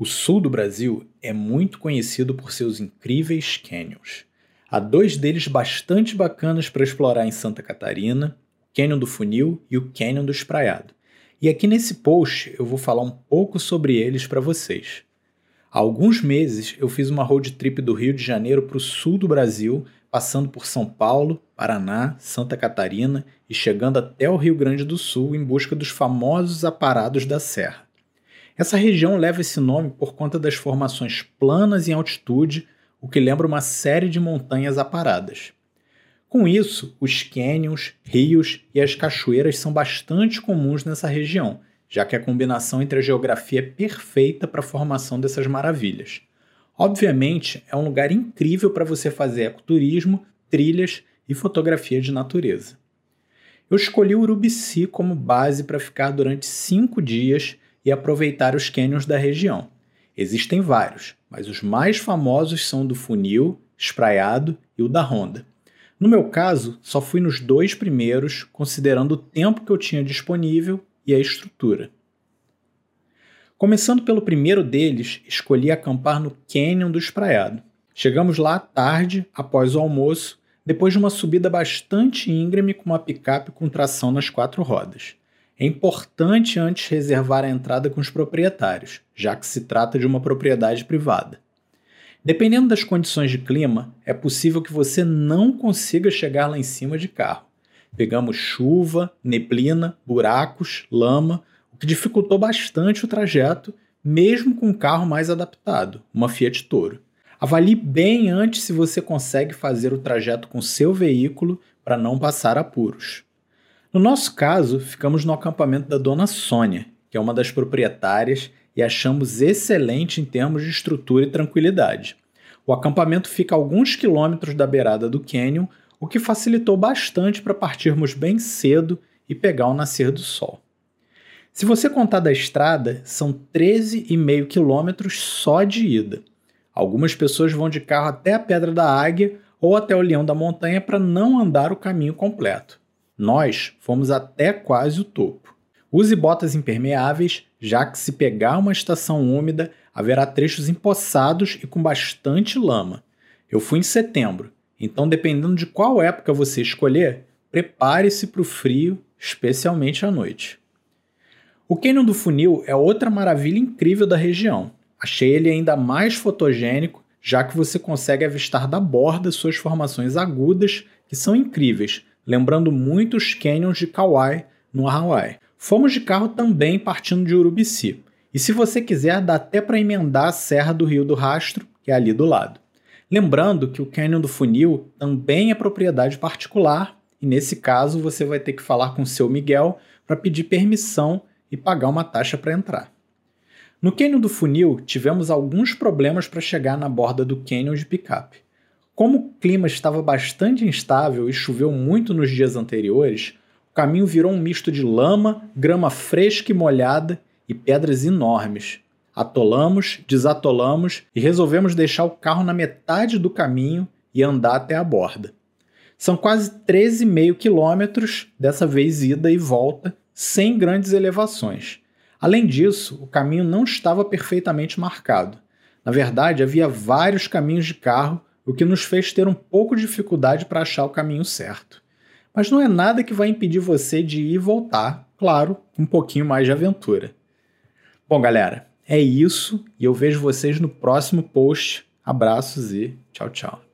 O sul do Brasil é muito conhecido por seus incríveis canyons. Há dois deles bastante bacanas para explorar em Santa Catarina, o Canyon do Funil e o Canyon do Espraiado. E aqui nesse post eu vou falar um pouco sobre eles para vocês. Há alguns meses eu fiz uma road trip do Rio de Janeiro para o sul do Brasil, passando por São Paulo, Paraná, Santa Catarina e chegando até o Rio Grande do Sul em busca dos famosos aparados da Serra. Essa região leva esse nome por conta das formações planas em altitude, o que lembra uma série de montanhas aparadas. Com isso, os cânions, rios e as cachoeiras são bastante comuns nessa região, já que a combinação entre a geografia é perfeita para a formação dessas maravilhas. Obviamente, é um lugar incrível para você fazer ecoturismo, trilhas e fotografia de natureza. Eu escolhi o Urubici como base para ficar durante cinco dias e aproveitar os cânions da região. Existem vários, mas os mais famosos são do Funil, Espraiado e o da Honda. No meu caso, só fui nos dois primeiros, considerando o tempo que eu tinha disponível e a estrutura. Começando pelo primeiro deles, escolhi acampar no Canyon do Espraiado. Chegamos lá à tarde, após o almoço, depois de uma subida bastante íngreme com uma picape com tração nas quatro rodas. É importante antes reservar a entrada com os proprietários, já que se trata de uma propriedade privada. Dependendo das condições de clima, é possível que você não consiga chegar lá em cima de carro. Pegamos chuva, neblina, buracos, lama, o que dificultou bastante o trajeto, mesmo com um carro mais adaptado, uma Fiat Toro. Avalie bem antes se você consegue fazer o trajeto com seu veículo para não passar apuros. No nosso caso, ficamos no acampamento da dona Sônia, que é uma das proprietárias, e achamos excelente em termos de estrutura e tranquilidade. O acampamento fica a alguns quilômetros da beirada do cânion, o que facilitou bastante para partirmos bem cedo e pegar o nascer do sol. Se você contar da estrada, são 13,5 quilômetros só de ida. Algumas pessoas vão de carro até a Pedra da Águia ou até o Leão da Montanha para não andar o caminho completo. Nós fomos até quase o topo. Use botas impermeáveis, já que se pegar uma estação úmida, haverá trechos empoçados e com bastante lama. Eu fui em setembro, então dependendo de qual época você escolher, prepare-se para o frio, especialmente à noite. O Canyon do Funil é outra maravilha incrível da região. Achei ele ainda mais fotogênico, já que você consegue avistar da borda suas formações agudas, que são incríveis, lembrando muito os canyons de Kauai, no Hawaii. Fomos de carro também partindo de Urubici. E se você quiser, dá até para emendar a Serra do Rio do Rastro, que é ali do lado. Lembrando que o Canyon do Funil também é propriedade particular e nesse caso você vai ter que falar com seu Miguel para pedir permissão e pagar uma taxa para entrar. No Canyon do Funil, tivemos alguns problemas para chegar na borda do Canyon de picape. Como o clima estava bastante instável e choveu muito nos dias anteriores, o caminho virou um misto de lama, grama fresca e molhada e pedras enormes. Atolamos, desatolamos e resolvemos deixar o carro na metade do caminho e andar até a borda. São quase 13,5 quilômetros, dessa vez ida e volta, sem grandes elevações. Além disso, o caminho não estava perfeitamente marcado. Na verdade, havia vários caminhos de carro o que nos fez ter um pouco de dificuldade para achar o caminho certo. Mas não é nada que vai impedir você de ir e voltar, claro, um pouquinho mais de aventura. Bom, galera, é isso e eu vejo vocês no próximo post. Abraços e tchau, tchau.